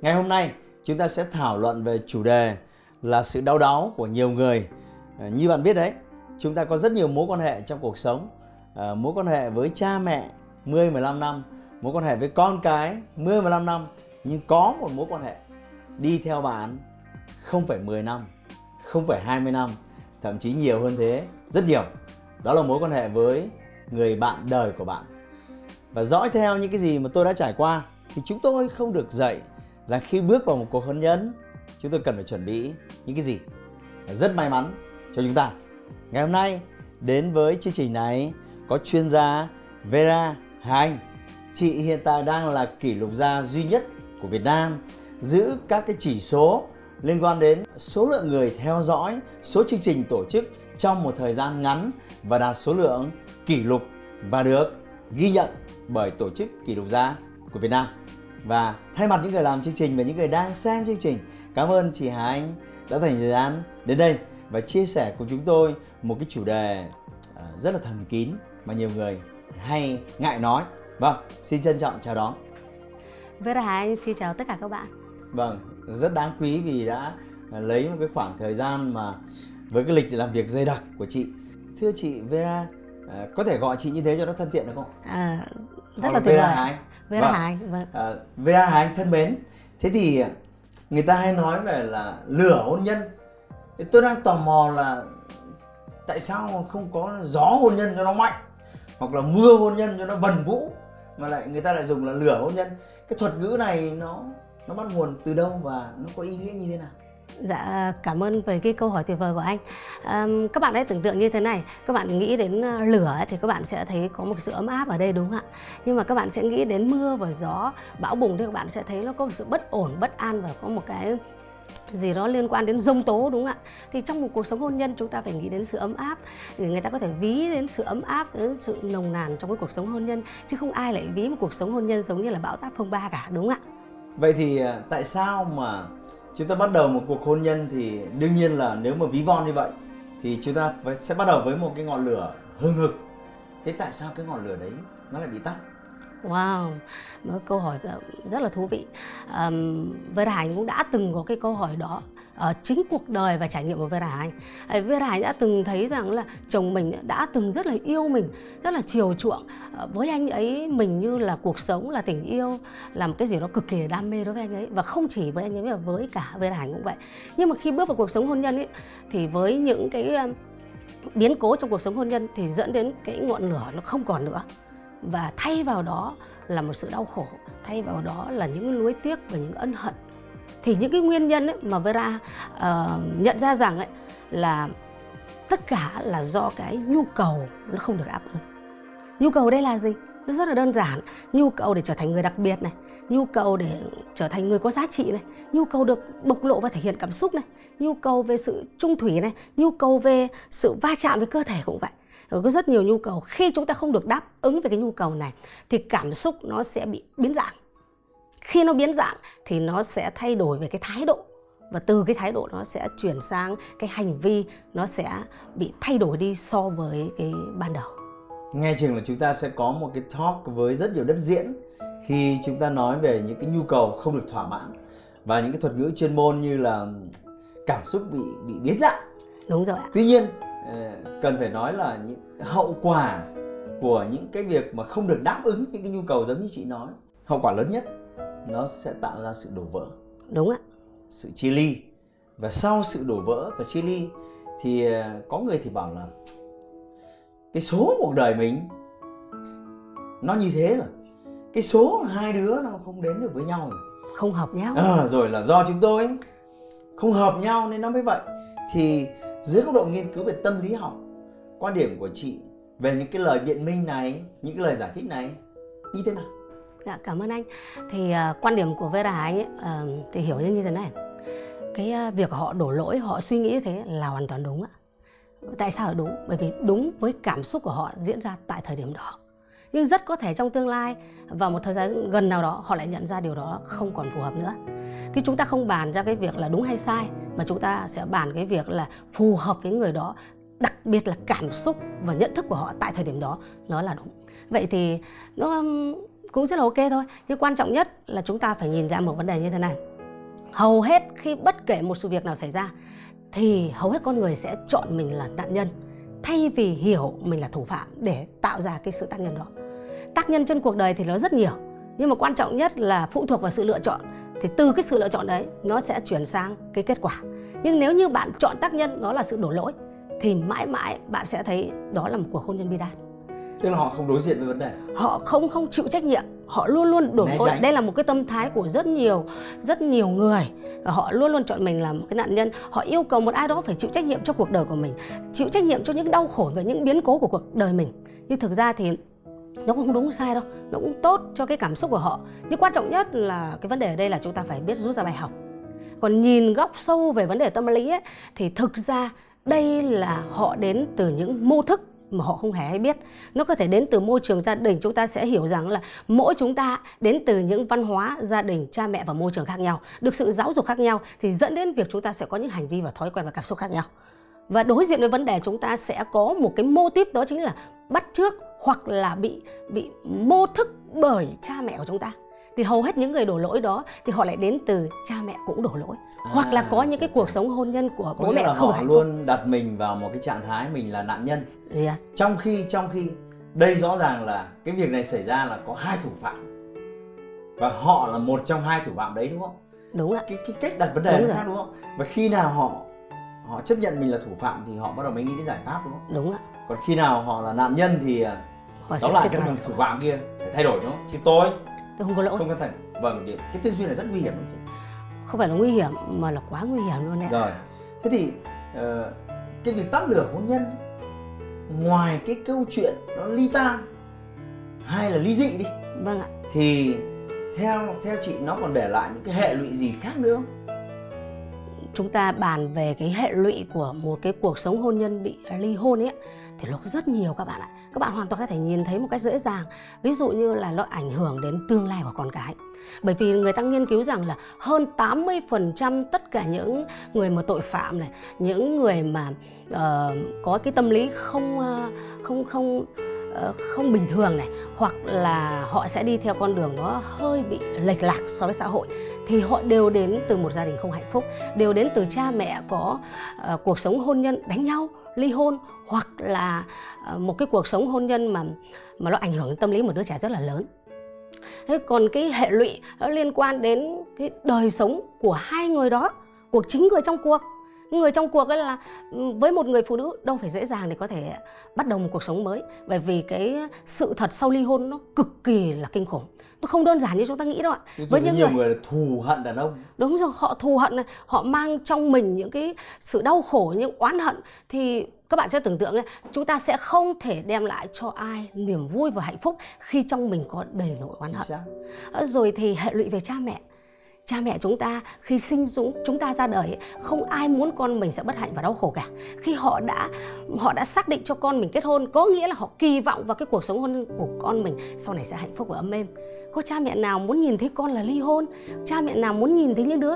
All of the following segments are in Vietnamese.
Ngày hôm nay chúng ta sẽ thảo luận về chủ đề là sự đau đáu của nhiều người. À, như bạn biết đấy, chúng ta có rất nhiều mối quan hệ trong cuộc sống. À, mối quan hệ với cha mẹ 10 15 năm, mối quan hệ với con cái 10 15 năm, nhưng có một mối quan hệ đi theo bạn không phải 10 năm, không phải 20 năm, thậm chí nhiều hơn thế, rất nhiều. Đó là mối quan hệ với người bạn đời của bạn. Và dõi theo những cái gì mà tôi đã trải qua thì chúng tôi không được dạy rằng khi bước vào một cuộc hôn nhân, chúng tôi cần phải chuẩn bị những cái gì? Rất may mắn cho chúng ta. Ngày hôm nay, đến với chương trình này, có chuyên gia Vera Hà Anh chị hiện tại đang là kỷ lục gia duy nhất của Việt Nam, giữ các cái chỉ số liên quan đến số lượng người theo dõi, số chương trình tổ chức trong một thời gian ngắn và đạt số lượng kỷ lục và được ghi nhận bởi tổ chức kỷ lục gia của Việt Nam và thay mặt những người làm chương trình và những người đang xem chương trình cảm ơn chị Hà Anh đã dành thời gian đến đây và chia sẻ cùng chúng tôi một cái chủ đề à, rất là thầm kín mà nhiều người hay ngại nói. Vâng xin trân trọng chào đón. Vera Hà Anh xin chào tất cả các bạn. Vâng rất đáng quý vì đã lấy một cái khoảng thời gian mà với cái lịch làm việc dày đặc của chị. Thưa chị Vera à, có thể gọi chị như thế cho nó thân thiện được không? À, rất là tuyệt vời. Vera vâng. Anh vâng. À, Vera Hà Anh thân mến thế thì người ta hay nói về là lửa hôn nhân tôi đang tò mò là tại sao không có gió hôn nhân cho nó mạnh hoặc là mưa hôn nhân cho nó vần vũ mà lại người ta lại dùng là lửa hôn nhân cái thuật ngữ này nó nó bắt nguồn từ đâu và nó có ý nghĩa như thế nào Dạ cảm ơn về cái câu hỏi tuyệt vời của anh. À, các bạn hãy tưởng tượng như thế này, các bạn nghĩ đến ờ, lửa thì các bạn sẽ thấy có một sự ấm áp ở đây đúng không ạ? Nhưng mà các bạn sẽ nghĩ đến mưa và gió, bão bùng thì các bạn sẽ thấy nó có một sự bất ổn, bất an và có một cái gì đó liên quan đến dông tố đúng không ạ thì trong một cuộc sống hôn nhân chúng ta phải nghĩ đến sự ấm áp người ta có thể ví đến sự ấm áp đến sự nồng nàn trong cái cuộc sống hôn nhân chứ không ai lại ví một cuộc sống hôn nhân giống như là bão táp phong ba cả đúng không ạ vậy thì ờ, tại sao mà chúng ta bắt đầu một cuộc hôn nhân thì đương nhiên là nếu mà ví von như vậy, thì chúng ta sẽ bắt đầu với một cái ngọn lửa hừng hực. Thế tại sao cái ngọn lửa đấy nó lại bị tắt? Wow, một câu hỏi rất là thú vị. Um, Vera Hành cũng đã từng có cái câu hỏi đó ở chính cuộc đời và trải nghiệm của Vera Hành. Vera Hành đã từng thấy rằng là chồng mình đã từng rất là yêu mình, rất là chiều chuộng. Ờ, với anh ấy mình như là cuộc sống, là tình yêu, là một cái gì đó cực kỳ đam mê đối với anh ấy và không chỉ với anh ấy mà với cả Vera Hành cũng vậy. Nhưng mà khi bước vào cuộc sống hôn nhân ấy thì với những cái biến cố trong cuộc sống hôn nhân thì dẫn đến cái ngọn lửa nó không còn nữa và thay vào đó là một sự đau khổ thay vào đó là những nuối tiếc và những ân hận. Thì những cái nguyên nhân ấy mà Vera uh, nhận ra rằng ấy là tất cả là do cái nhu cầu nó không được đáp ứng. Nhu cầu đây là gì? Nó rất là đơn giản. Nhu cầu để trở thành người đặc biệt này nhu cầu để trở thành người có giá trị này nhu cầu được bộc lộ và thể hiện cảm xúc này nhu cầu về sự trung thủy này nhu cầu về sự va chạm với cơ thể cũng vậy có rất nhiều nhu cầu. Khi chúng ta không được đáp ứng về cái nhu cầu này thì cảm xúc nó sẽ bị biến dạng. Khi nó biến dạng thì nó sẽ thay đổi về cái thái độ. Và từ cái thái độ nó sẽ chuyển sang cái hành vi nó sẽ bị thay đổi đi so với cái ban đầu. Nghe chừng là chúng ta sẽ có một cái talk với rất nhiều đất diễn khi chúng ta nói về những cái nhu cầu không được thỏa mãn và những cái thuật ngữ chuyên môn như là cảm xúc bị bị biến dạng. Đúng rồi ạ. Tuy nhiên cần phải nói là những hậu quả của những cái việc mà không được đáp ứng những cái nhu cầu giống như chị nói hậu quả lớn nhất nó sẽ tạo ra sự đổ vỡ. Đúng ạ. Sự chia ly. Và sau sự đổ vỡ và chia ly thì ờ, có người thì bảo là cái số cuộc đời mình nó như thế rồi. Cái số hai đứa nó không đến được với nhau rồi. Không hợp nhau. À, rồi là do chúng tôi không hợp nhau nên nó mới vậy. Thì dưới góc độ nghiên cứu về tâm lý học quan điểm của chị về những cái lời biện minh này những cái lời giải thích này như thế nào Dạ, cảm ơn anh. Thì uh, quan điểm của Vera Anh ấy, uh, thì hiểu như thế này. Cái uh, việc họ đổ lỗi, họ suy nghĩ như thế là hoàn toàn đúng ạ. Tại sao là đúng? Bởi vì đúng với cảm xúc của họ diễn ra tại thời điểm đó. Nhưng rất có thể trong tương lai và một thời gian gần nào đó, họ lại nhận ra điều đó không còn phù hợp nữa. Khi chúng ta không bàn ra cái việc là đúng hay sai, mà chúng ta sẽ bàn cái việc là phù hợp với người đó, đặc biệt là cảm xúc và nhận thức của họ tại thời điểm đó, nó là đúng. Vậy thì nó cũng rất là ok thôi. Nhưng quan trọng nhất là chúng ta phải nhìn ra một vấn đề như thế này. Hầu hết khi bất kể một sự việc nào xảy ra, thì hầu hết con người sẽ chọn mình là nạn nhân, thay vì hiểu mình là thủ phạm để tạo ra cái sự tác nhân đó tác nhân trên cuộc đời thì nó rất nhiều. Nhưng mà quan trọng nhất là phụ thuộc vào sự lựa chọn. Thì từ cái sự lựa chọn đấy nó sẽ chuyển sang cái kết quả. Nhưng nếu như bạn chọn tác nhân đó là sự đổ lỗi thì mãi mãi bạn sẽ thấy đó là một cuộc hôn nhân bi đát. Tức là họ không đối diện với vấn đề. Họ không không chịu trách nhiệm. Họ luôn luôn đổ lỗi. đây là một cái tâm thái của rất nhiều rất nhiều người. Và họ luôn luôn chọn mình làm một cái nạn nhân. Họ yêu cầu một ai đó phải chịu trách nhiệm cho cuộc đời của mình chịu trách nhiệm cho những đau khổ và những biến cố của cuộc đời mình. Nhưng thực ra thì nó cũng không đúng sai đâu nó cũng tốt cho cái cảm xúc của họ. Nhưng quan trọng nhất là cái vấn đề ở đây là chúng ta phải biết rút ra bài học. Còn nhìn góc sâu về vấn đề tâm lý ấy, thì thực ra đây là họ đến từ những mô thức mà họ không hề hay biết. Nó có thể đến từ môi trường gia đình chúng ta sẽ hiểu rằng là mỗi chúng ta đến từ những văn hóa gia đình cha mẹ và môi trường khác nhau được sự giáo dục khác nhau thì dẫn đến việc chúng ta sẽ có những hành vi và thói quen và cảm xúc khác nhau và đối diện với vấn đề chúng ta sẽ có một cái mô típ đó chính là bắt trước hoặc là bị bị mô thức bởi cha mẹ của chúng ta. Thì hầu hết những người đổ lỗi đó thì họ lại đến từ cha mẹ cũng đổ lỗi. À, hoặc là có những cái cuộc sống hôn nhân của bố mẹ không họ luôn đặt mình vào một cái trạng thái mình là nạn nhân. Yes. trong khi trong khi đây rõ ràng là cái việc này xảy ra là có hai thủ phạm. Và họ là một trong hai thủ phạm đấy đúng không? Đúng ạ. Cái cái cách đặt vấn đề đúng khác đúng không? Và khi nào họ họ chấp nhận mình là thủ phạm thì họ bắt đầu mới nghĩ đến giải pháp đúng không? Đúng ạ. Còn khi nào họ là nạn nhân thì à, họ đó lại cái thủ phạm kia phải thay đổi đúng không? Chứ tôi tôi không có lỗi. không có thành vâng cái tư duy này rất nguy hiểm không không phải là nguy hiểm mà là quá nguy hiểm luôn đấy rồi. Thế thì uh, cái việc tắt lửa hôn nhân ngoài cái câu chuyện nó ly tan hay là ly dị đi vâng ạ. thì theo theo chị nó còn để lại những cái hệ lụy gì khác nữa không chúng ta bàn về cái hệ lụy của một cái cuộc sống hôn nhân bị ly hôn ấy thì nó rất nhiều các bạn ạ. Các bạn hoàn toàn có thể nhìn thấy một cách dễ dàng. Ví dụ như là nó ảnh hưởng đến tương lai của con cái. Bởi vì người ta nghiên cứu rằng là hơn 80% tất cả những người mà tội phạm này những người mà uh, có cái tâm lý không uh, không không uh, không bình thường này hoặc là họ sẽ đi theo con đường nó hơi bị lệch lạc so với xã hội thì họ đều đến từ một gia đình không hạnh phúc đều đến từ cha mẹ có uh, cuộc sống hôn nhân đánh nhau ly hôn hoặc là uh, một cái cuộc sống hôn nhân mà mà nó ảnh hưởng đến tâm lý một đứa trẻ rất là lớn. Thế còn cái hệ lụy nó liên quan đến cái đời sống của hai người đó của chính người trong cuộc người trong cuộc ấy là ừ, với một người phụ nữ đâu phải dễ dàng để có thể bắt đầu một cuộc sống mới. Bởi vì cái sự thật sau ly hôn nó cực kỳ là kinh khủng. Nó không đơn giản như chúng ta nghĩ đâu ạ. Với những nhiều người, người thù hận đàn ông. Đúng rồi họ thù hận này họ mang trong mình những cái sự đau khổ những oán hận. Thì các bạn sẽ tưởng tượng này chúng ta sẽ không thể đem lại cho ai niềm vui và hạnh phúc khi trong mình có đầy nỗi oán hận. ờ, rồi thì hệ lụy về cha mẹ cha mẹ chúng ta khi sinh dũng, chúng ta ra đời, không ai muốn con mình sẽ bất hạnh và đau khổ cả. Khi họ đã họ đã xác định cho con mình kết hôn, có nghĩa là họ kỳ vọng vào cái cuộc sống hôn của con mình, sau này sẽ hạnh phúc và ấm êm. Có cha mẹ nào muốn nhìn thấy con là ly hôn? Cha mẹ nào muốn nhìn thấy những đứa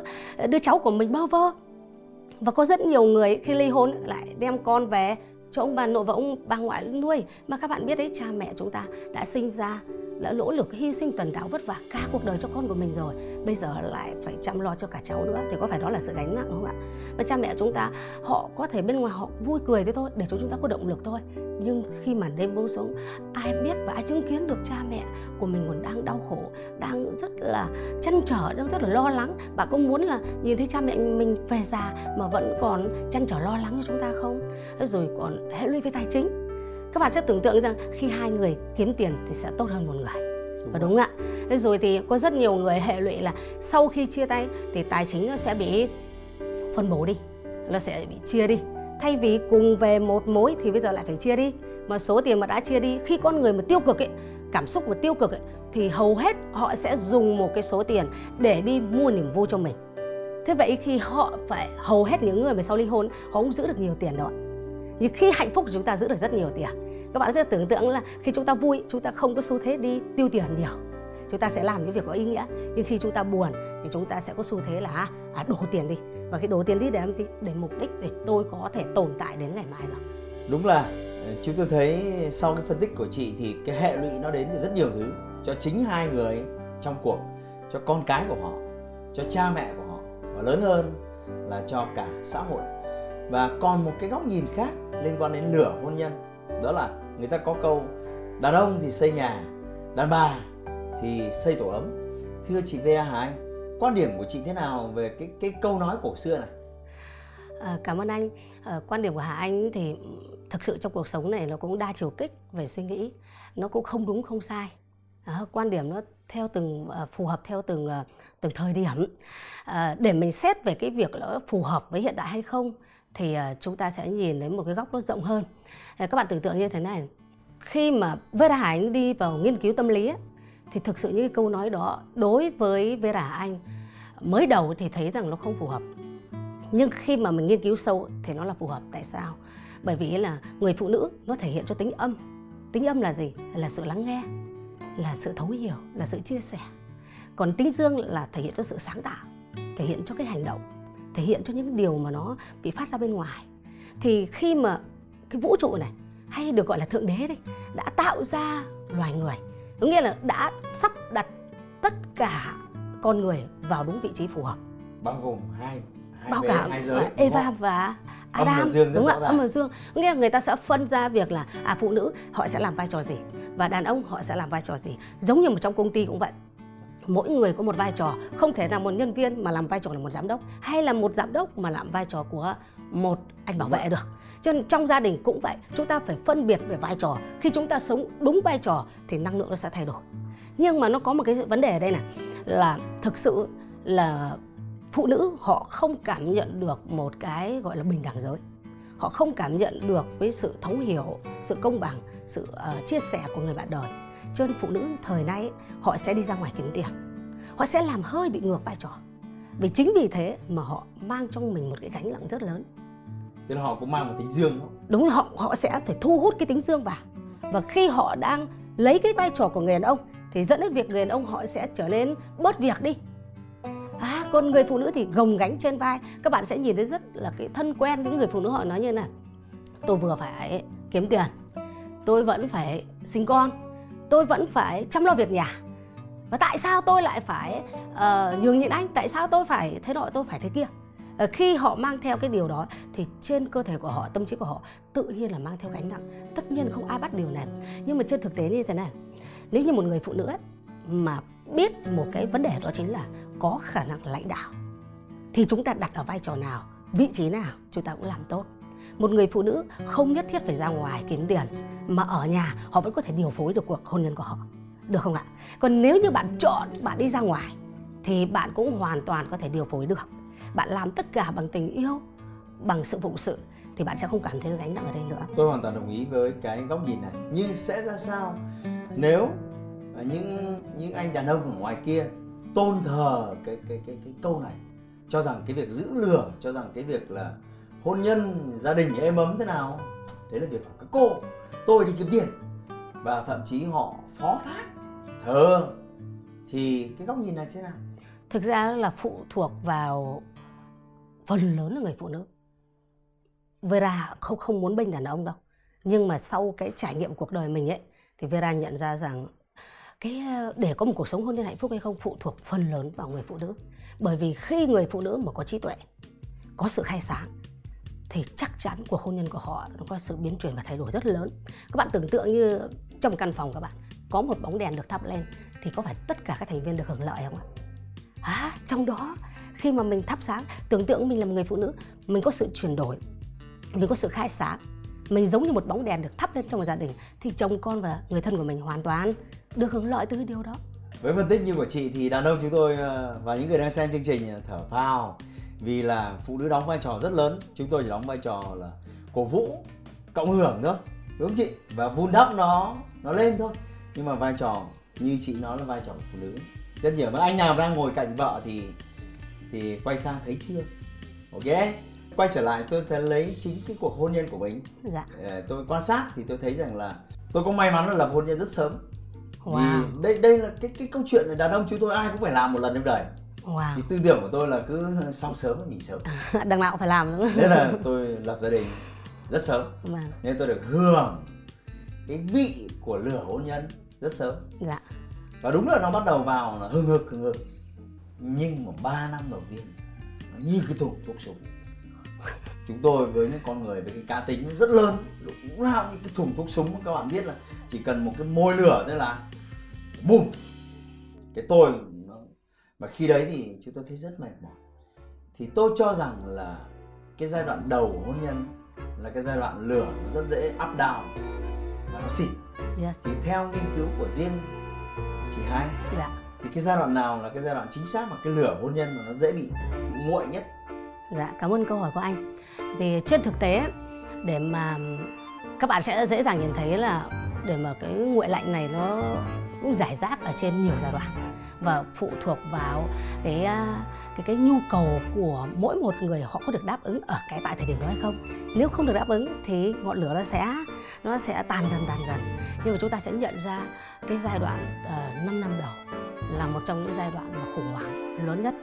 đứa cháu của mình bơ vơ? Và có rất nhiều người khi ly hôn lại đem con về cho ông bà nội và ông bà ngoại nuôi. Mà các bạn biết đấy, cha mẹ chúng ta đã sinh ra đã lỗ lực hy sinh tần tảo vất vả cả cuộc đời cho con của mình rồi. Bây giờ lại phải chăm lo cho cả cháu nữa. Thì có phải đó là sự gánh nặng không ạ? Và cha mẹ chúng ta, họ có thể bên ngoài họ vui cười thế thôi, để cho chúng ta có động lực thôi. Nhưng khi màn đêm buông xuống, ai biết và ai chứng kiến được cha mẹ của mình còn đang đau khổ, đang rất là chăn trở, đang rất là lo lắng. Bạn có muốn là nhìn thấy cha mẹ mình về già mà vẫn còn chăn trở lo lắng cho chúng ta không? Rồi còn hệ lụy về tài chính các bạn sẽ tưởng tượng rằng khi hai người kiếm tiền thì sẽ tốt hơn một người. Đúng và đúng ạ. Thế rồi thì có rất nhiều người hệ lụy là sau khi chia tay thì tài chính nó sẽ bị phân bổ đi nó sẽ bị chia đi. Thay vì cùng về một mối thì bây giờ lại phải chia đi. Mà số tiền mà đã chia đi khi con người mà tiêu cực ấy cảm xúc mà tiêu cực ấy, thì hầu hết họ sẽ dùng một cái số tiền để đi mua niềm vui cho mình. Thế vậy khi họ phải hầu hết những người mà sau ly hôn họ không giữ được nhiều tiền đâu nhưng khi hạnh phúc chúng ta giữ được rất nhiều tiền à, các bạn sẽ tưởng tượng là khi chúng ta vui chúng ta không có xu thế đi tiêu tiền nhiều. Chúng ta sẽ làm những việc có ý nghĩa. Nhưng khi chúng ta buồn thì chúng ta sẽ có xu thế là à, à đổ tiền đi. Và cái đổ tiền đi để làm gì? Để mục đích để tôi có thể tồn tại đến ngày mai được đúng là ờ, chúng tôi thấy sau cái phân tích của chị thì cái hệ lụy nó đến từ rất nhiều thứ. Cho chính hai người trong cuộc cho con cái của họ cho cha mẹ của họ. Và lớn hơn là cho cả xã hội và còn một cái góc nhìn khác liên quan đến lửa hôn nhân đó là người ta có câu đàn ông thì xây nhà đàn bà thì xây tổ ấm. Thưa chị Vera Hà Anh quan điểm của chị thế nào về cái cái câu nói cổ xưa này? À, cảm ơn anh. À, quan điểm của Hà Anh thì thực sự trong cuộc sống này nó cũng đa chiều kích về suy nghĩ nó cũng không đúng không sai. À, quan điểm nó theo từng uh, phù hợp theo từng uh, từng thời điểm. À, để mình xét về cái việc nó phù hợp với hiện đại hay không thì à, chúng ta sẽ nhìn đến một cái góc nó rộng hơn. Các bạn tưởng tượng như thế này khi mà Vera Anh đi vào nghiên cứu tâm lý ấy, thì thực sự những cái câu nói đó đối với Vera Anh mới đầu thì thấy rằng nó không phù hợp. Nhưng khi mà mình nghiên cứu sâu thì nó là phù hợp. Tại sao? Bởi vì là người phụ nữ nó thể hiện cho tính âm. Tính âm là gì? Là sự lắng nghe là sự thấu hiểu là sự chia sẻ. Còn tính dương là thể hiện cho sự sáng tạo thể hiện cho cái hành động thể hiện cho những điều mà nó bị phát ra bên ngoài. Thì khi mà cái vũ trụ này hay được gọi là thượng đế đấy đã tạo ra loài người có nghĩa là đã sắp đặt tất cả con người vào đúng vị trí phù hợp. Bao gồm hai hai bao cả hai giới Eva và Âm và Adam dương đúng không ạ? âm và dương. Có nghĩa là người ta sẽ phân ra việc là à phụ nữ họ sẽ làm vai trò gì và đàn ông họ sẽ làm vai trò gì. Giống như một trong công ty cũng vậy mỗi người có một vai trò. Không thể là một nhân viên mà làm vai trò là một giám đốc hay là một giám đốc mà làm vai trò của một anh bảo vệ được. Cho nên trong gia đình cũng vậy chúng ta phải phân biệt về vai trò. Khi chúng ta sống đúng vai trò thì năng lượng nó sẽ thay đổi. Nhưng mà nó có một cái vấn đề ở đây này là thực sự là phụ nữ họ không cảm nhận được một cái gọi là bình đẳng giới. Họ không cảm nhận được với sự thấu hiểu sự công bằng sự uh, chia sẻ của người bạn đời cho nên phụ nữ thời nay họ sẽ đi ra ngoài kiếm tiền. Họ sẽ làm hơi bị ngược vai trò. Vì chính vì thế mà họ mang trong mình một cái gánh nặng rất lớn. Tức là họ cũng mang một tính dương không? đúng họ họ sẽ phải thu hút cái tính dương vào. Và khi họ đang lấy cái vai trò của người đàn ông thì dẫn đến việc người đàn ông họ sẽ trở nên bớt việc đi. À, còn người phụ nữ thì gồng gánh trên vai. Các bạn sẽ nhìn thấy rất là cái thân quen những người phụ nữ họ nói như này. Tôi vừa phải kiếm tiền. Tôi vẫn phải sinh con tôi vẫn phải chăm lo việc nhà. Và tại sao tôi lại phải uh, nhường nhịn anh? Tại sao tôi phải thế nọ tôi phải thế kia? Ờ, khi họ mang theo cái điều đó thì trên cơ thể của họ tâm trí của họ tự nhiên là mang theo gánh nặng. Tất nhiên không ai bắt điều này. Nhưng mà trên thực tế như thế này nếu như một người phụ nữ ấy, mà biết một cái vấn đề đó chính là có khả năng lãnh đạo thì chúng ta đặt ở vai trò nào vị trí nào chúng ta cũng làm tốt một người phụ nữ không nhất thiết phải ra ngoài kiếm tiền, mà ở nhà họ vẫn có thể điều phối được cuộc hôn nhân của họ. Được không ạ? Còn nếu như bạn chọn bạn đi ra ngoài, thì bạn cũng hoàn toàn có thể điều phối được. Bạn làm tất cả bằng tình yêu, bằng sự phụng sự, thì bạn sẽ không cảm thấy gánh nặng ở đây nữa. Tôi hoàn toàn đồng ý với cái góc nhìn này. Nhưng sẽ ra sao? Nếu những những anh đàn ông ở ngoài kia tôn thờ cái cái cái cái câu này, cho rằng cái việc giữ lửa, cho rằng cái việc là hôn nhân, gia đình êm ấm thế nào? Đấy là việc của các cô. Tôi đi kiếm tiền. Và thậm chí họ phó thác. Thờ thì cái góc nhìn này thế nào? Thực ra là phụ thuộc vào phần lớn là người phụ nữ. Vera không không muốn bênh đàn ông đâu. Nhưng mà sau cái trải nghiệm cuộc đời mình ấy, thì Vera nhận ra rằng cái, để có một cuộc sống hôn nhân hạnh phúc hay không phụ thuộc phần lớn vào người phụ nữ. Bởi vì khi người phụ nữ mà có trí tuệ, có sự khai sáng thì chắc chắn cuộc hôn nhân của họ nó có sự biến chuyển và thay đổi rất lớn. Các bạn tưởng tượng như trong một căn phòng các bạn có một bóng đèn được thắp lên thì có phải tất cả các thành viên được hưởng lợi không ạ? À, trong đó khi mà mình thắp sáng tưởng tượng mình là một người phụ nữ mình có sự chuyển đổi mình có sự khai sáng. Mình giống như một bóng đèn được thắp lên trong một gia đình thì chồng con và người thân của mình hoàn toàn được hưởng lợi từ cái điều đó. Với phân tích như của chị thì đàn ông chúng tôi ờ, và những người đang xem chương trình ờ, thở phào vì là phụ nữ đóng vai trò rất lớn chúng tôi chỉ đóng vai trò là cổ vũ cộng hưởng thôi đúng không chị? Và vun đắp nó nó lên thôi. Nhưng mà vai trò như chị nói là vai trò của phụ nữ. Rất nhiều và anh nào đang ngồi cạnh vợ thì thì quay sang thấy chưa? Ok quay trở lại tôi thấy lấy chính cái cuộc hôn nhân của mình. Dạ. Ờ, tôi quan sát thì tôi thấy rằng là tôi có may mắn là lập hôn nhân rất sớm. Wow. vì đây đây là cái cái câu chuyện là đàn ông chúng tôi ai cũng phải làm một lần trong đời wow. Thì tư tưởng của tôi là cứ xong sớm nghỉ sớm. Đằng nào cũng phải làm đúng không? Nên là tôi lập gia đình rất sớm. Vâng. Nên tôi được hưởng cái vị của lửa hôn nhân rất sớm. Dạ. Và đúng là nó bắt đầu vào là hừng hực hừng hực. Nhưng mà 3 năm đầu tiên nó như cái thùng thuốc súng. Chúng tôi với những con người với cái cá tính rất lớn lúc nào như cái thùng thuốc súng. Các bạn biết là chỉ cần một cái môi lửa thế là bùng cái tôi và khi đấy thì chúng tôi thấy rất mệt mỏi. Thì tôi cho rằng là cái giai đoạn đầu của hôn nhân là cái giai đoạn lửa nó rất dễ up down và nó xịt yes. Thì theo nghiên cứu của riêng chị hai dạ. thì cái giai đoạn nào là cái giai đoạn chính xác mà cái lửa hôn nhân mà nó dễ bị, bị nguội nhất? Dạ, cảm ơn câu hỏi của anh. Thì trên thực tế để mà các bạn sẽ dễ dàng nhìn thấy là để mà cái nguội lạnh này nó cũng giải rác ở trên nhiều giai đoạn và phụ thuộc vào cái à, cái cái nhu cầu của mỗi một người họ có được đáp ứng ở cái tại thời điểm đó hay không. Nếu không được đáp ứng thì ngọn lửa nó sẽ nó sẽ tàn dần tàn dần. Nhưng mà chúng ta sẽ nhận ra cái giai đoạn ờ, uh, 5 năm đầu là một trong những giai đoạn mà khủng hoảng lớn nhất.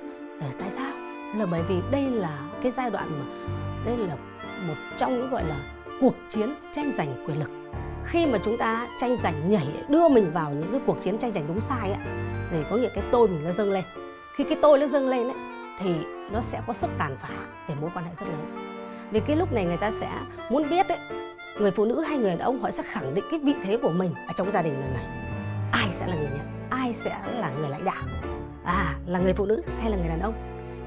Ờ, tại sao? là bởi vì đây là cái giai đoạn mà đây là một trong những gọi là cuộc chiến tranh giành quyền lực khi mà chúng ta tranh giành nhảy đưa mình vào những cái cuộc chiến tranh giành đúng sai ấy, thì có nghĩa cái tôi mình nó dâng lên. Khi cái tôi nó dâng lên ấy thì nó sẽ có sức tàn phá về mối quan hệ rất lớn. Vì cái lúc này người ta sẽ muốn biết ấy người phụ nữ hay người đàn ông họ sẽ khẳng định cái vị thế của mình ở trong gia đình lần này. Ai sẽ là người nhận? Ai sẽ là người lãnh đạo? À là người phụ nữ hay là người đàn ông?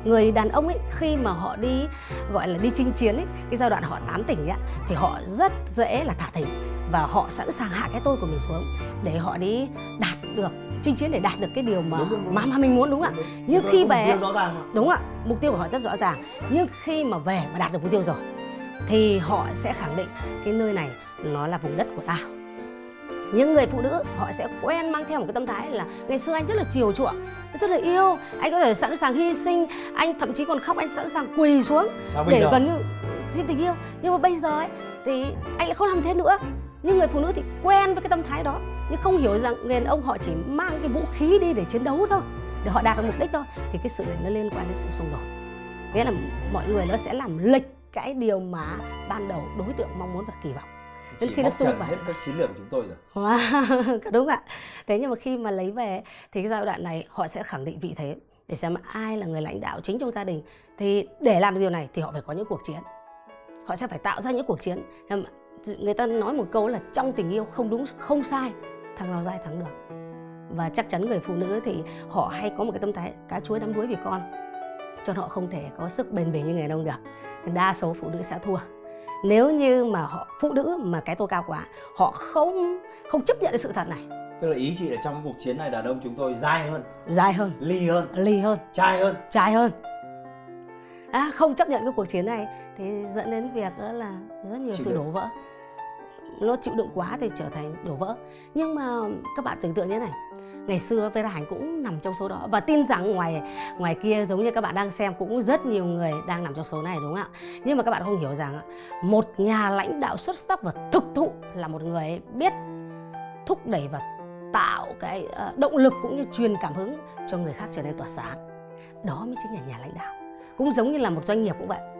Người đàn ông ấy khi mà họ đi gọi là đi chinh chiến ấy cái giai đoạn họ tán tỉnh ấy thì họ rất dễ là thả thỉnh và họ sẵn sàng hạ cái tôi của mình xuống để họ đi đạt được chinh chiến để đạt được cái điều mà Đúng, đúng, đúng. mà mà mình muốn đúng không ạ? Nhưng khi về- đúng ạ mục tiêu của họ rất rõ ràng. Nhưng khi mà về mà đạt được mục tiêu rồi thì họ sẽ khẳng định cái nơi này nó là vùng đất của tao. Những người phụ nữ họ sẽ quen mang theo một cái tâm thái là ngày xưa anh rất là chiều chuộng rất là yêu anh có thể sẵn sàng hy sinh anh thậm chí còn khóc anh sẵn sàng quỳ xuống sao để gần như xin tình yêu. Nhưng mà bây giờ ấy thì anh lại không làm thế nữa nhưng người phụ nữ thì quen với cái tâm thái đó nhưng không hiểu rằng người đàn ông họ chỉ mang cái vũ khí đi để chiến đấu thôi để họ đạt được mục đích thôi thì cái sự này nó liên quan đến sự xung đột nghĩa là mọi người nó sẽ làm lệch cái điều mà ban đầu đối tượng mong muốn và kỳ vọng đến khi nó xung vào hết các chiến lược của chúng tôi rồi Wow, đúng ạ. Thế nhưng mà khi mà lấy về thì cái giai đoạn này họ sẽ khẳng định vị thế để xem ai là người lãnh đạo chính trong gia đình. Thì để làm điều này thì họ phải có những cuộc chiến. Họ sẽ phải tạo ra những cuộc chiến. Người ta nói một câu là trong tình yêu không đúng không sai, thằng nào dai thắng được. Và chắc chắn người phụ nữ thì họ hay có một cái tâm thái cá chuối đắm đuối vì con. Cho nên họ không thể có sức bền bỉ như người đàn ông được. Đa số phụ nữ sẽ thua nếu như mà họ phụ nữ mà cái tôi cao quá họ không không chấp nhận cái sự thật này tức là ý chị là trong cuộc chiến này đàn ông chúng tôi dai hơn dài hơn ly hơn ly hơn trai hơn trai hơn à, không chấp nhận cái cuộc chiến này thì dẫn đến việc đó là rất nhiều Chịu sự đổ vỡ nó chịu đựng quá thì trở thành đổ vỡ. Nhưng mà các bạn tưởng tượng như thế này, ngày xưa Vera Hành cũng nằm trong số đó. Và tin rằng ngoài ngoài kia giống như các bạn đang xem cũng rất nhiều người đang nằm trong số này, đúng không ạ? Nhưng mà các bạn không hiểu rằng một nhà lãnh đạo xuất sắc và thực thụ là một người biết thúc đẩy và tạo cái ờ, động lực cũng như truyền cảm hứng cho người khác trở nên tỏa sáng. Đó mới chính là nhà lãnh đạo. Cũng giống như là một doanh nghiệp cũng vậy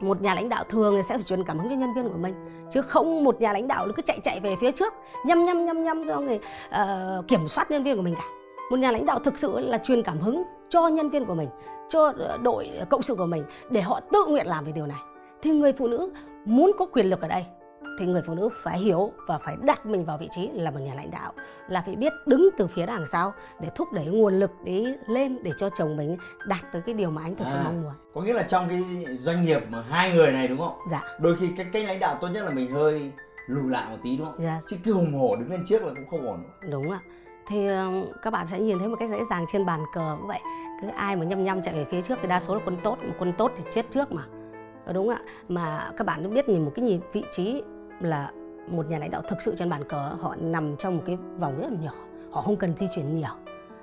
một nhà lãnh đạo thường thì sẽ phải truyền cảm hứng cho nhân viên của mình. Chứ không một nhà lãnh đạo cứ chạy chạy về phía trước nhăm nhăm nhăm nhăm xong rồi uh, ờ, kiểm soát nhân viên của mình cả. Một nhà lãnh đạo thực sự là truyền cảm hứng cho nhân viên của mình cho ờ, đội ờ, cộng sự của mình để họ tự nguyện làm về điều này. Thì người phụ nữ muốn có quyền lực ở đây thì người phụ nữ phải hiểu và phải đặt mình vào vị trí là một nhà lãnh đạo là phải biết đứng từ phía đằng sau để thúc đẩy nguồn lực đấy lên để cho chồng mình đạt tới cái điều mà anh thực sự À. mong muốn. có nghĩa là trong cái doanh nghiệp mà hai người này đúng không? Dạ. Đôi khi cái cách lãnh đạo tốt nhất là mình hơi lùi lại một tí đúng không? Dạ. Chứ cứ hùng hổ đứng lên trước là cũng không ổn. Đúng ạ. Thì các bạn sẽ nhìn thấy một cách dễ dàng trên bàn cờ cũng vậy. Cứ ai mà nhăm nhăm chạy về phía trước thì đa số là quân tốt mà quân tốt thì chết trước mà. Đúng ạ. Mà các bạn biết nhìn một cái nhìn vị trí là một nhà lãnh đạo thực sự trên bàn cờ họ nằm trong một cái vòng rất là nhỏ họ không cần di chuyển nhiều.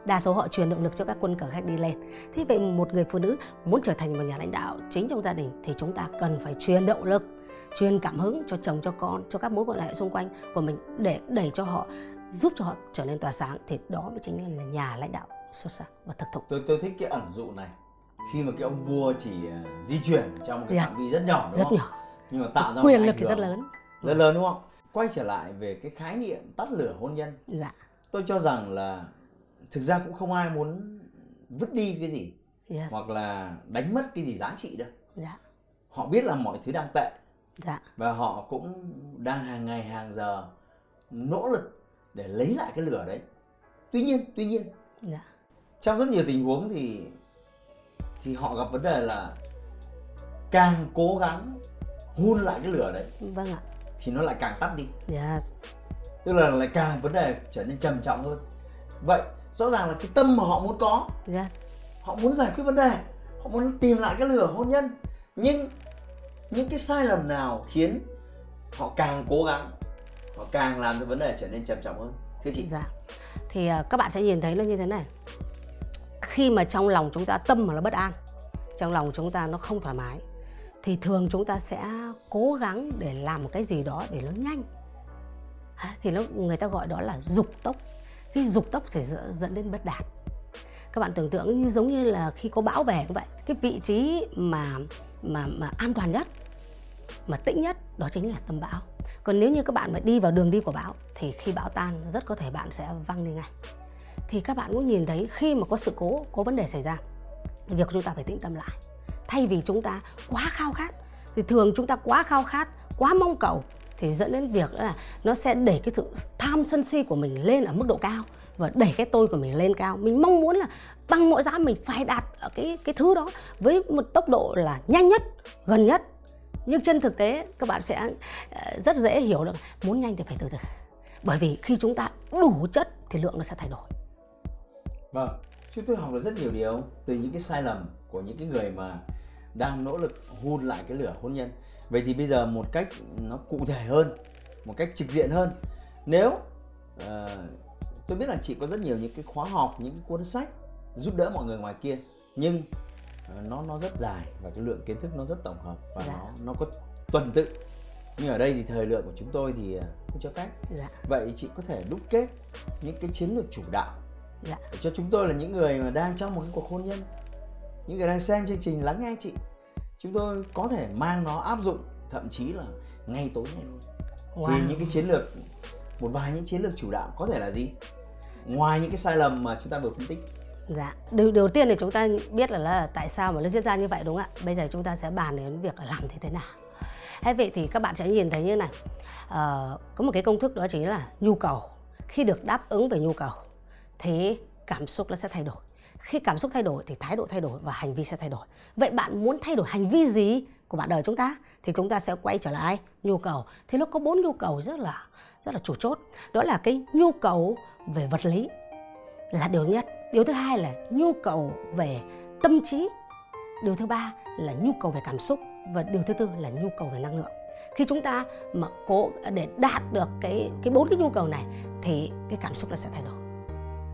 Đa số họ truyền động lực cho các quân cờ khác đi lên. Thế vậy một người phụ nữ muốn trở thành một nhà lãnh đạo chính trong gia đình thì chúng ta cần phải truyền động lực truyền cảm hứng cho chồng cho con cho các mối quan hệ xung quanh của mình để đẩy cho họ giúp cho họ trở nên tỏa sáng. Thì đó mới chính là nhà lãnh đạo xuất sắc và thực thụ. Tôi tôi thích cái ẩn dụ này. Khi mà cái ông vua chỉ à, di chuyển trong một cái Yes. phạm vi rất nhỏ đúng rất không? nhỏ. Nhưng mà tạo ra quyền lực thì rất hưởng lớn rất lớn đúng không? Quay trở lại về cái khái niệm tắt lửa hôn nhân. Dạ. Tôi cho rằng là thực ra cũng không ai muốn vứt đi cái gì yes. hoặc là đánh mất cái gì giá trị đâu. Dạ. Họ biết là mọi thứ đang tệ. Dạ. Và họ cũng đang hàng ngày hàng giờ nỗ lực để lấy lại cái lửa đấy. Tuy nhiên tuy nhiên dạ. trong rất nhiều tình huống thì thì họ gặp vấn đề là càng cố gắng hun lại cái lửa đấy. Vâng ạ thì nó lại càng tắt đi. Yes. Tức là lại càng vấn đề trở nên trầm trọng hơn. Vậy rõ ràng là cái tâm mà họ muốn có yes. họ muốn giải quyết vấn đề họ muốn tìm lại cái lửa hôn nhân. Nhưng những cái sai lầm nào khiến họ càng cố gắng họ càng làm cho vấn đề trở nên trầm trọng hơn? Thưa chị. Dạ. Thì à, các bạn sẽ nhìn thấy là như thế này. Khi mà trong lòng chúng ta tâm mà nó bất an, trong lòng chúng ta nó không thoải mái thì thường chúng ta sẽ cố gắng để làm một cái gì đó để nó nhanh. À, thì nó người ta gọi đó là dục tốc. Khi dục tốc thì dẫn dẫn đến bất đạt. Các bạn tưởng tượng như giống như là khi có bão về cũng vậy cái vị trí mà mà mà an toàn nhất, mà tĩnh nhất, đó chính là tâm bão còn nếu như các bạn mà đi vào đường đi của bão, thì khi bão tan, rất có thể bạn sẽ văng đi ngay thì các bạn cũng nhìn thấy khi mà có sự cố, có vấn đề xảy ra thì việc chúng ta phải tĩnh tâm lại thay vì chúng ta quá khao khát, thì thường chúng ta quá khao khát, quá mong cầu, thì dẫn đến việc là nó sẽ đẩy cái sự tham sân si của mình lên ở mức độ cao và đẩy cái tôi của mình lên cao. Mình mong muốn là bằng mọi giá mình phải đạt ở cái cái thứ đó với một tốc độ là nhanh nhất, gần nhất. Nhưng trên thực tế, các bạn sẽ ờ, rất dễ hiểu được, muốn nhanh thì phải từ từ. Bởi vì khi chúng ta đủ chất thì lượng nó sẽ thay đổi. Vâng chúng tôi học được rất nhiều điều từ những cái sai lầm của những cái người mà đang nỗ lực hun lại cái lửa hôn nhân. Vậy thì bây giờ một cách nó cụ thể hơn một cách trực diện hơn nếu ờ, tôi biết là chị có rất nhiều những cái khóa học những cái cuốn sách giúp đỡ mọi người ngoài kia nhưng ờ, nó nó rất dài và cái lượng kiến thức nó rất tổng hợp và Dạ. nó nó có tuần tự. Nhưng ở đây thì thời lượng của chúng tôi thì ờ, không cho phép. Dạ. Vậy chị có thể đúc kết những cái chiến lược chủ đạo dạ. Cho chúng tôi là những người mà đang trong một cái cuộc hôn nhân. Những người đang xem chương trình lắng nghe chị. Chúng tôi có thể mang nó áp dụng thậm chí là ngay tối nay luôn. Thì những cái chiến lược một vài những chiến lược chủ đạo có thể là gì? Ngoài những cái sai lầm mà chúng ta vừa phân tích. Dạ, đầu, đầu tiên thì chúng ta biết là, là tại sao mà nó diễn ra như vậy đúng không ạ? Bây giờ chúng ta sẽ bàn đến việc là làm thế thế nào. Thế vậy thì các bạn sẽ nhìn thấy như này, Ờ, có một cái công thức đó chính là nhu cầu. Khi được đáp ứng về nhu cầu thì cảm xúc nó sẽ thay đổi. Khi cảm xúc thay đổi thì thái độ thay đổi và hành vi sẽ thay đổi. Vậy bạn muốn thay đổi hành vi gì của bạn đời chúng ta? Thì chúng ta sẽ quay trở lại nhu cầu. Thì nó có bốn nhu cầu rất là rất là chủ chốt. Đó là cái nhu cầu về vật lý là điều nhất điều thứ hai là nhu cầu về tâm trí điều thứ ba là nhu cầu về cảm xúc và điều thứ tư là nhu cầu về năng lượng khi chúng ta mà cố để đạt được cái cái bốn cái nhu cầu này thì cái cảm xúc nó sẽ thay đổi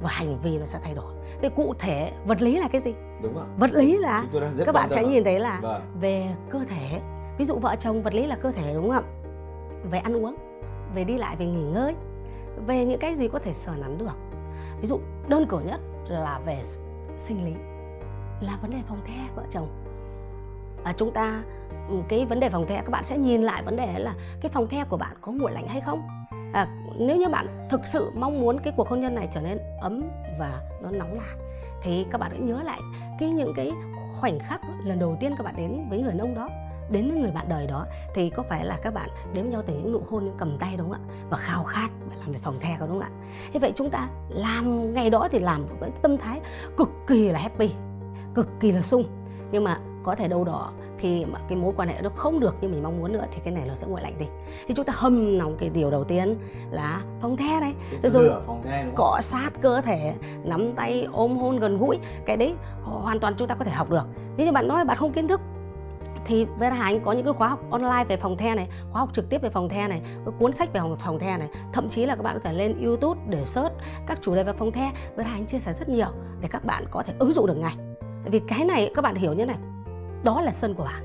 và hành vi nó sẽ thay đổi. Vậy cụ thể vật lý là cái gì? Đúng không vật lý là các bạn sẽ ạ. nhìn thấy là vâng. về cơ thể. Ví dụ vợ chồng vật lý là cơ thể đúng không ạ? Về ăn uống về đi lại về nghỉ ngơi về những cái gì có thể sờ nắn được. Ví dụ đơn cử nhất là về sinh lý là vấn đề phòng the vợ chồng. À, chúng ta ừ, cái vấn đề phòng the các bạn sẽ nhìn lại vấn đề là cái phòng the của bạn có nguội lạnh hay không? À, nếu như bạn thực sự mong muốn cái cuộc hôn nhân này trở nên ấm và nó nóng lại thì các bạn hãy nhớ lại cái những cái khoảnh khắc lần đầu tiên các bạn đến với người nông đó, đến với người bạn đời đó, thì có phải là các bạn đến với nhau từ những nụ hôn, những cầm tay đúng không ạ? Và khao khát và làm về phòng the có đúng không ạ? Thế vậy chúng ta làm ngày đó thì làm với tâm thái cực kỳ là happy, cực kỳ là sung. Nhưng mà có thể đâu đó khi mà cái mối quan hệ nó không được như mình mong muốn nữa thì cái này nó sẽ nguội lạnh đi. Thì chúng ta hâm nóng cái điều đầu tiên là phòng the cái rồi lửa phòng the đúng không? cọ sát cơ thể nắm tay ôm hôn gần gũi cái đấy hoàn toàn chúng ta có thể học được. Nếu như bạn nói bạn không kiến thức thì Vera Hà Anh có những cái khóa học online về phòng the này, khóa học trực tiếp về phòng the này, cuốn sách về phòng the này, thậm chí là các bạn có thể lên YouTube để search các chủ đề về phòng the. Vera Hà Anh chia sẻ rất nhiều để các bạn có thể ứng dụng được ngay. Tại vì cái này các bạn hiểu như này, đó là sân của bạn.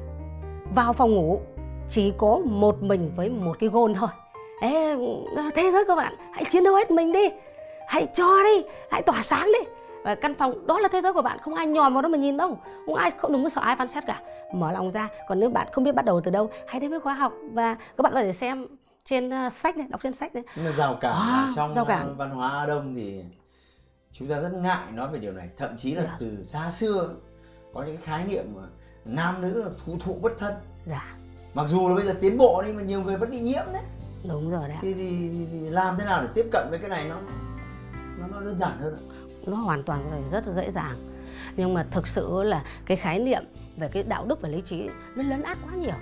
Vào phòng ngủ chỉ có một mình với một cái gôn thôi. Ê, thế giới các bạn, hãy chiến đấu hết mình đi, hãy cho đi, hãy tỏa sáng đi và căn phòng đó là thế giới của bạn không ai nhòm vào đó mà nhìn đâu không ai không đừng có sợ ai phán xét cả mở lòng ra còn nếu bạn không biết bắt đầu từ đâu hãy đến với khóa học và các bạn có thể xem trên uh, sách này đọc trên sách đấy nhưng mà rào cản à, trong rào cản. văn hóa Á Đông thì chúng ta rất ngại nói về điều này thậm chí là yeah. Dạ. từ xa xưa có những khái niệm mà nam nữ là thụ thụ bất thân. Dạ. Mặc dù là bây giờ tiến bộ đi mà nhiều người vẫn bị nhiễm đấy. Đúng rồi đấy thì, thì, thì làm thế nào để tiếp cận với cái này nó nó, nó đơn giản hơn nó hoàn toàn thể rất là dễ dàng. Nhưng mà thực sự là cái khái niệm về cái đạo đức và lý trí nó lấn át quá nhiều.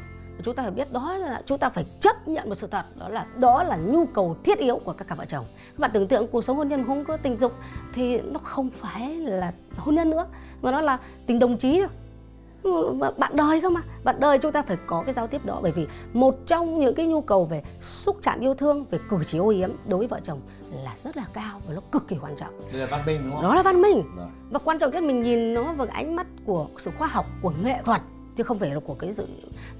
Chúng ta phải biết đó là chúng ta phải chấp nhận một sự thật đó là đó là nhu cầu thiết yếu của các cặp vợ chồng. Các bạn tưởng tượng cuộc sống hôn nhân không có tình dục thì nó không phải là hôn nhân nữa mà nó là tình đồng chí thôi bạn đời cơ mà. Bạn đời chúng ta phải có cái giao tiếp đó bởi vì một trong những cái nhu cầu về xúc chạm yêu thương về cử chỉ ô yếm đối với vợ chồng là rất là cao và nó cực kỳ quan trọng. Đây là văn minh đúng không? Nó là văn minh. Rồi. và quan trọng nhất mình nhìn nó bằng ánh mắt của sự khoa học của nghệ thuật chứ không phải là của cái sự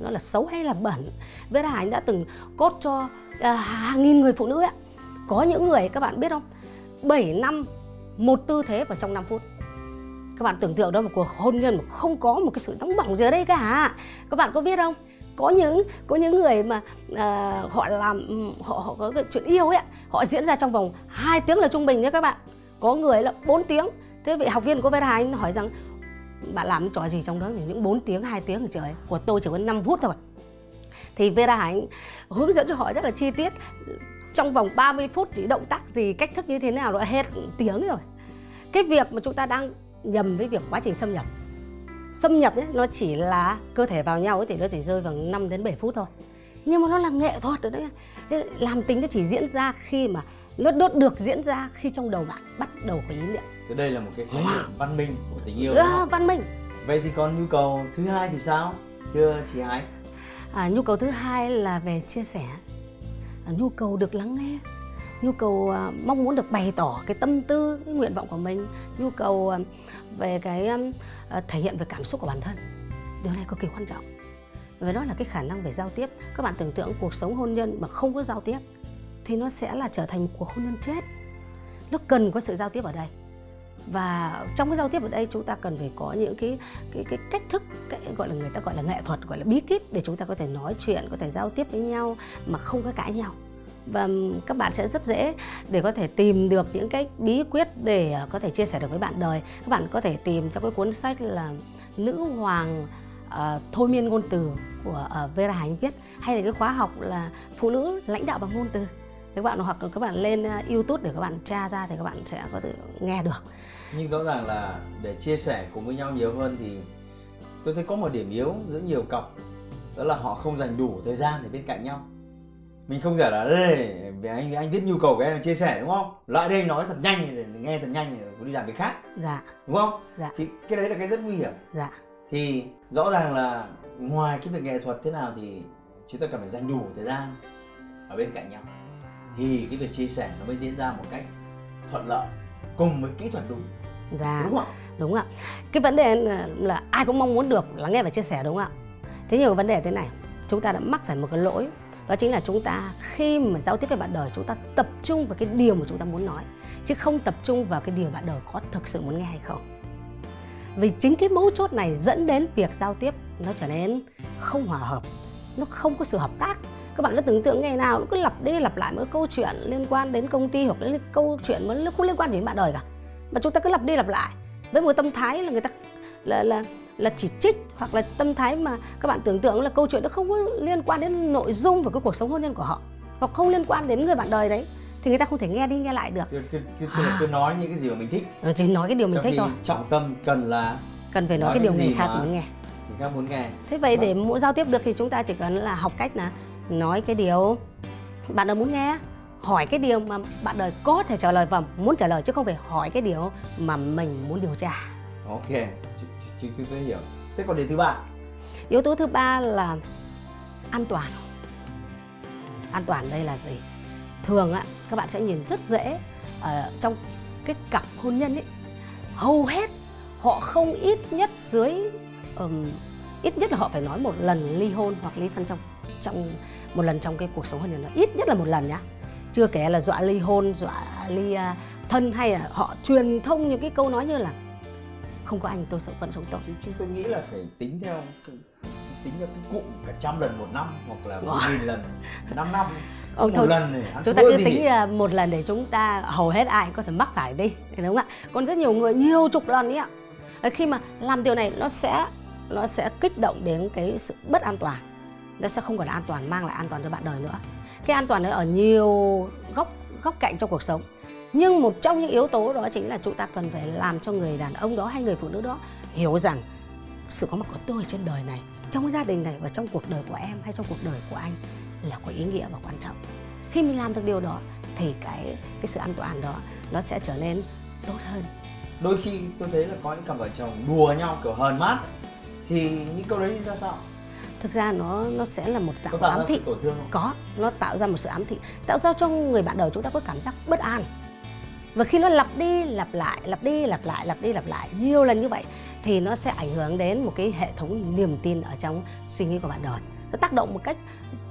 nó là xấu hay là bẩn. Với là anh đã từng cốt cho à, hàng nghìn người phụ nữ ấy. có những người các bạn biết không? 7 năm một tư thế vào trong 5 phút các bạn tưởng tượng đó một cuộc hôn nhân mà không có một cái sự nóng bỏng gì ở đây cả. Các bạn có biết không? Có những có những người mà uh, họ làm ừ, họ họ có cái chuyện yêu ấy họ diễn ra trong vòng 2 tiếng là trung bình nhé các bạn. Có người là 4 tiếng. Thế vị học viên của Vera anh hỏi rằng bạn làm trò gì trong đó những 4 tiếng 2 tiếng trời của tôi chỉ có 5 phút thôi. Thì Vera Hạnh hướng dẫn cho họ rất là chi tiết. Trong vòng 30 phút chỉ động tác gì cách thức như thế nào là hết tiếng rồi. Cái việc mà chúng ta đang nhầm với việc quá trình xâm nhập. Xâm nhập ấy, nó chỉ là cơ thể vào nhau ấy, thì nó chỉ rơi vào 5 đến 7 phút thôi. Nhưng mà nó là nghệ thuật rồi đấy. Làm tính nó chỉ diễn ra khi mà nó đốt được diễn ra khi trong đầu bạn bắt đầu có ý niệm. Thế đây là một cái khái niệm văn minh của tình yêu à, văn minh. Vậy thì còn nhu cầu thứ hai thì sao? Thưa chị Ái à, nhu cầu thứ hai là về chia sẻ. À, nhu cầu được lắng nghe nhu cầu à, mong muốn được bày tỏ cái tâm tư, cái nguyện vọng của mình. Nhu cầu à, về cái à, thể hiện về cảm xúc của bản thân. Điều này cực kỳ quan trọng. Và đó là cái khả năng về giao tiếp. Các bạn tưởng tượng cuộc sống hôn nhân mà không có giao tiếp thì nó sẽ là trở thành một cuộc hôn nhân chết. Nó cần có sự giao tiếp ở đây. Và trong cái giao tiếp ở đây, chúng ta cần phải có những cái cái cái cách thức, cái, gọi là người ta gọi là nghệ thuật, gọi là bí kíp để chúng ta có thể nói chuyện, có thể giao tiếp với nhau mà không có cãi nhau và các bạn sẽ rất dễ để có thể tìm được những cái bí quyết để à, có thể chia sẻ được với bạn đời. Các bạn có thể tìm trong cái cuốn sách là nữ hoàng uh, thôi miên ngôn từ của uh, Vera Hành viết hay là cái khóa học là phụ nữ lãnh đạo bằng ngôn từ. Các bạn hoặc các bạn lên YouTube để các bạn tra ra thì các bạn sẽ có thể nghe được. Nhưng rõ ràng là để chia sẻ cùng với nhau nhiều hơn thì tôi thấy có một điểm yếu giữa nhiều cặp đó là họ không dành đủ thời gian để bên cạnh nhau mình không thể là đây về anh anh viết nhu cầu cái em chia sẻ đúng không? Lại đây nói thật nhanh để nghe thật nhanh để đi làm cái khác. Dạ. Đúng không? Dạ. Thì cái đấy là cái rất nguy hiểm. Dạ. Thì rõ ràng là ngoài cái việc nghệ thuật thế nào thì chúng ta cần phải dành đủ thời gian ở bên cạnh nhau. Thì cái việc chia sẻ nó mới diễn ra một cách thuận lợi cùng với kỹ thuật đúng. Dạ. Đúng không đúng ạ. Cái vấn đề là ai cũng mong muốn được lắng nghe và chia sẻ đúng không ạ? Thế nhiều vấn đề thế này chúng ta đã mắc phải một cái lỗi đó chính là chúng ta khi mà giao tiếp với bạn đời, chúng ta tập trung vào cái điều mà chúng ta muốn nói, chứ không tập trung vào cái điều bạn đời có thực sự muốn nghe hay không. Vì chính cái mấu chốt này dẫn đến việc giao tiếp nó trở nên không hòa hợp, nó không có sự hợp tác. Các bạn cứ tưởng tượng ngày nào nó cứ lặp đi lặp lại mỗi câu chuyện liên quan đến công ty hoặc cái câu chuyện mà nó không liên quan gì đến bạn đời cả. Mà chúng ta cứ lặp đi lặp lại. Với một tâm thái là người ta, là là là chỉ trích hoặc là tâm thái mà các bạn tưởng tượng là câu chuyện nó không có liên quan đến nội dung và cái cuộc sống hôn nhân của họ hoặc không liên quan đến người bạn đời đấy thì người ta không thể nghe đi nghe lại được. Cứ, cứ, cứ, cứ nói những cái gì mà mình thích. Ờ, chỉ nói cái điều mình Trong thích thôi. trọng tâm cần là cần phải nói, nói cái điều người khác muốn nghe. người khác muốn nghe. Thế vậy để muốn giao tiếp được thì chúng ta chỉ cần là học cách là nói cái điều bạn đời muốn nghe hỏi cái điều mà bạn đời có thể trả lời và muốn trả lời chứ không phải hỏi cái điều mà mình muốn điều tra. Ok chúng tôi hiểu thế còn điều thứ ba? Yếu tố thứ ba là an toàn. An toàn đây là gì? Thường á các bạn sẽ nhìn rất dễ ở trong cái cặp hôn nhân ấy. Hầu hết họ không ít nhất dưới um, ít nhất là họ phải nói một lần ly hôn hoặc ly thân trong trong một lần trong cái cuộc sống hôn nhân đó. Ít nhất là một lần nhá. Chưa kể là dọa ly hôn dọa ly uh, thân hay là họ truyền thông những cái câu nói như là không có anh tôi sẽ vẫn sống tốt chúng tôi nghĩ là phải tính theo tính theo cái cụm cả trăm lần một năm hoặc là một nghìn lần năm năm Ông một thôi, lần này chúng ta cứ gì? tính là một lần để chúng ta hầu hết ai có thể mắc phải đi đúng không ạ? Còn rất nhiều người nhiều chục lần ấy ạ. Khi mà làm điều này nó sẽ nó sẽ kích động đến cái sự bất an toàn. Nó sẽ không còn an toàn mang lại an toàn cho bạn đời nữa. Cái an toàn nó ở nhiều góc góc cạnh trong cuộc sống nhưng một trong những yếu tố đó chính là chúng ta cần phải làm cho người đàn ông đó hay người phụ nữ đó hiểu rằng sự có mặt của tôi trên đời này trong gia đình này và trong cuộc đời của em hay trong cuộc đời của anh là có ý nghĩa và quan trọng. Khi mình làm được điều đó thì cái cái sự an toàn đó nó sẽ trở nên tốt hơn. Đôi khi tôi thấy là có những cặp vợ chồng đùa nhau kiểu hờn mát thì những câu đấy ra sao? Thực ra nó nó sẽ là một dạng ám thị. tổn thương không? có nó tạo ra một sự ám thị. Tạo ra cho người bạn đời chúng ta có cảm giác bất an và khi nó lặp đi lặp lại lặp đi lặp lại lặp đi lặp lại nhiều lần như vậy thì nó sẽ ảnh hưởng đến một cái hệ thống niềm tin ở trong suy nghĩ của bạn đời nó tác động một cách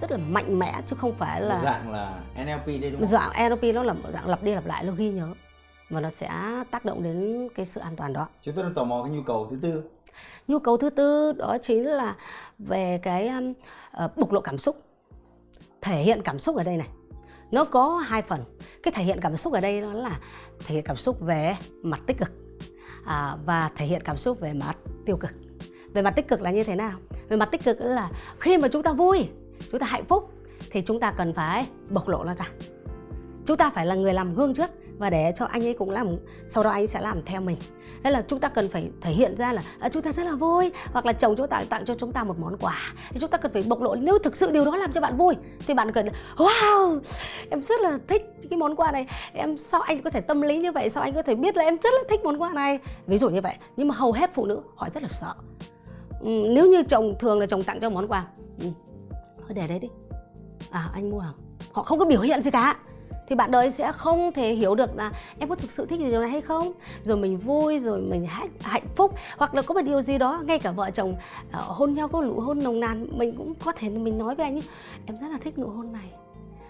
rất là mạnh mẽ chứ không phải là dạng là NLP đây đúng không? Dạng NLP nó là dạng lặp đi lặp lại nó ghi nhớ và nó sẽ tác động đến cái sự an toàn đó. Chúng tôi đang tò mò cái nhu cầu thứ tư. Nhu cầu thứ tư đó chính là về cái uh, bộc lộ cảm xúc, thể hiện cảm xúc ở đây này. Nó có hai phần. Cái thể hiện cảm xúc ở đây đó là thể hiện cảm xúc về mặt tích cực à, và thể hiện cảm xúc về mặt tiêu cực. Về mặt tích cực là như thế nào? Về mặt tích cực là khi mà chúng ta vui, chúng ta hạnh phúc thì chúng ta cần phải bộc lộ nó ra. Chúng ta phải là người làm gương trước và để cho anh ấy cũng làm sau đó anh sẽ làm theo mình. Thế là chúng ta cần phải thể hiện ra là à, chúng ta rất là vui. Hoặc là chồng chúng ta tặng cho chúng ta một món quà. Thì chúng ta cần phải bộc lộ nếu thực sự điều đó làm cho bạn vui thì bạn cần wow em rất là thích cái món quà này. Em sao anh có thể tâm lý như vậy? Sao anh có thể biết là em rất là thích món quà này? Ví dụ như vậy. Nhưng mà hầu hết phụ nữ họ rất là sợ. Ừ, nếu như chồng thường là chồng tặng cho món quà ừ, thôi để đấy đi. À anh mua à? Họ không có biểu hiện gì cả thì bạn đời sẽ không thể hiểu được là em có thực sự thích điều này hay không. Rồi mình vui rồi mình hạnh phúc hoặc là có một điều gì đó ngay cả vợ chồng uh, hôn nhau có nụ hôn nồng nàn mình cũng có thể mình nói với anh ấy, em rất là thích nụ hôn này.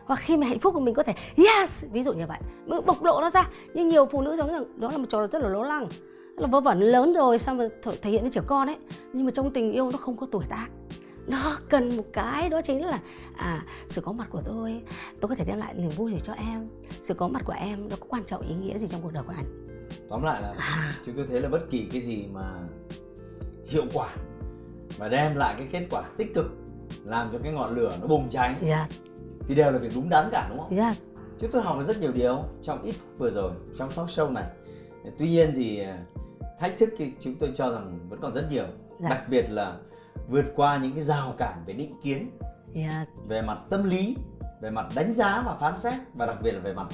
Hoặc khi mà hạnh phúc của mình có thể yes! Ví dụ như vậy. Mình bộc lộ nó ra. Nhưng nhiều phụ nữ giống rằng đó là một trò rất là lố lăng. Là vớ vẩn lớn rồi sao mà thể hiện như trẻ con ấy. Nhưng mà trong tình yêu nó không có tuổi tác nó cần một cái đó chính là à sự có mặt của tôi tôi có thể đem lại niềm vui gì cho em sự có mặt của em nó có quan trọng ý nghĩa gì trong cuộc đời của anh tóm lại là à. chúng tôi thấy là bất kỳ cái gì mà hiệu quả và đem lại cái kết quả tích cực làm cho cái ngọn lửa nó bùng cháy yes. thì đều là việc đúng đắn cả đúng không? Yes. Chúng tôi học được rất nhiều điều trong ít phút vừa rồi trong talk show này. Tuy nhiên thì à, thách thức thì chúng tôi cho rằng vẫn còn rất nhiều. Dạ. Đặc biệt là vượt qua những cái rào cản về định kiến yes. về mặt tâm lý về mặt đánh giá và phán xét và đặc biệt là về mặt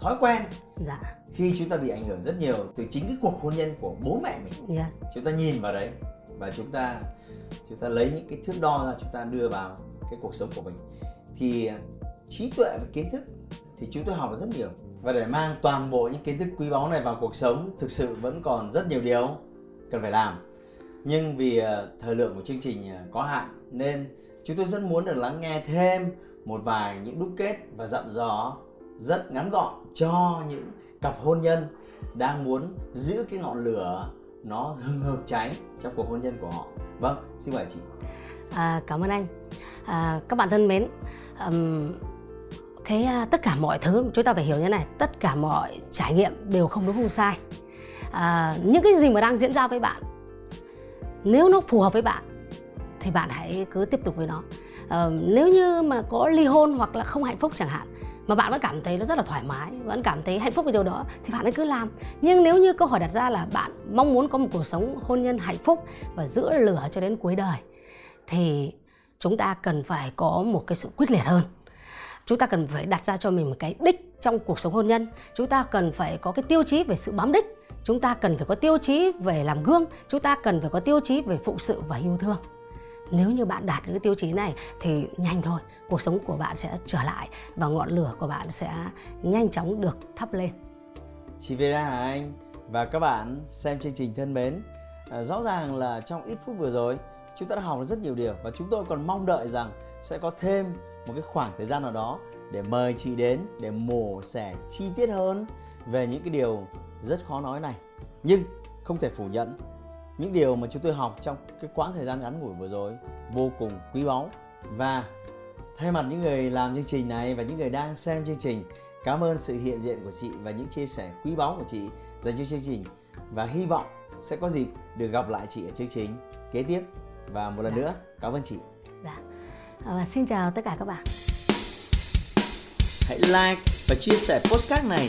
thói quen dạ. khi chúng ta bị ảnh hưởng rất nhiều từ chính cái cuộc hôn nhân của bố mẹ mình yes. chúng ta nhìn vào đấy và chúng ta chúng ta lấy những cái thước đo ra chúng ta đưa vào cái cuộc sống của mình thì à, trí tuệ và kiến thức thì chúng tôi học được rất nhiều và để mang toàn bộ những kiến thức quý báu này vào cuộc sống thực sự vẫn còn rất nhiều điều cần phải làm nhưng vì ờ, thời lượng của chương trình ờ, có hạn nên chúng tôi rất muốn được lắng nghe thêm một vài những đúc kết và dặn dò rất ngắn gọn cho những cặp hôn nhân đang muốn giữ cái ngọn lửa nó hừng hực cháy trong cuộc hôn nhân của họ. Vâng xin mời chị. À, cảm ơn anh. À, các bạn thân mến um, cái uh, tất cả mọi thứ chúng ta phải hiểu như này tất cả mọi trải nghiệm đều không đúng không sai. À, những cái gì mà đang diễn ra với bạn nếu nó phù hợp với bạn thì bạn hãy cứ tiếp tục với nó. Ờ, nếu như mà có ly hôn hoặc là không hạnh phúc chẳng hạn mà bạn vẫn cảm thấy nó rất là thoải mái vẫn cảm thấy hạnh phúc với điều đó thì bạn hãy cứ làm. Nhưng nếu như câu hỏi đặt ra là bạn mong muốn có một cuộc sống hôn nhân hạnh phúc và giữ lửa cho đến cuối đời thì chúng ta cần phải có một cái sự quyết liệt hơn. Chúng ta cần phải đặt ra cho mình một cái đích trong cuộc sống hôn nhân. Chúng ta cần phải có cái tiêu chí về sự bám đích chúng ta cần phải có tiêu chí về làm gương chúng ta cần phải có tiêu chí về phụng sự và yêu thương. Nếu như bạn đạt được cái tiêu chí này thì nhanh thôi cuộc sống của bạn sẽ trở lại và ngọn lửa của bạn sẽ nhanh chóng được thắp lên. Chị Vera Hà Anh và các bạn xem chương trình thân mến. À, rõ ràng là trong ít phút vừa rồi chúng ta đã học rất nhiều điều và chúng tôi còn mong đợi rằng sẽ có thêm một cái khoảng thời gian nào đó để mời chị đến để mổ xẻ chi tiết hơn về những cái điều rất khó nói này. Nhưng không thể phủ nhận những điều mà chúng tôi học trong cái quãng thời gian ngắn ngủi vừa rồi. Vô cùng quý báu. Và thay mặt những người làm chương trình này và những người đang xem chương trình cảm ơn sự hiện diện của chị và những chia sẻ quý báu của chị dành cho chương trình. Và hy vọng sẽ có dịp được gặp lại chị ở chương trình kế tiếp. Và một lần Dạ. nữa cảm ơn chị. Dạ. và xin chào tất cả các bạn. Hãy like và chia sẻ postcard này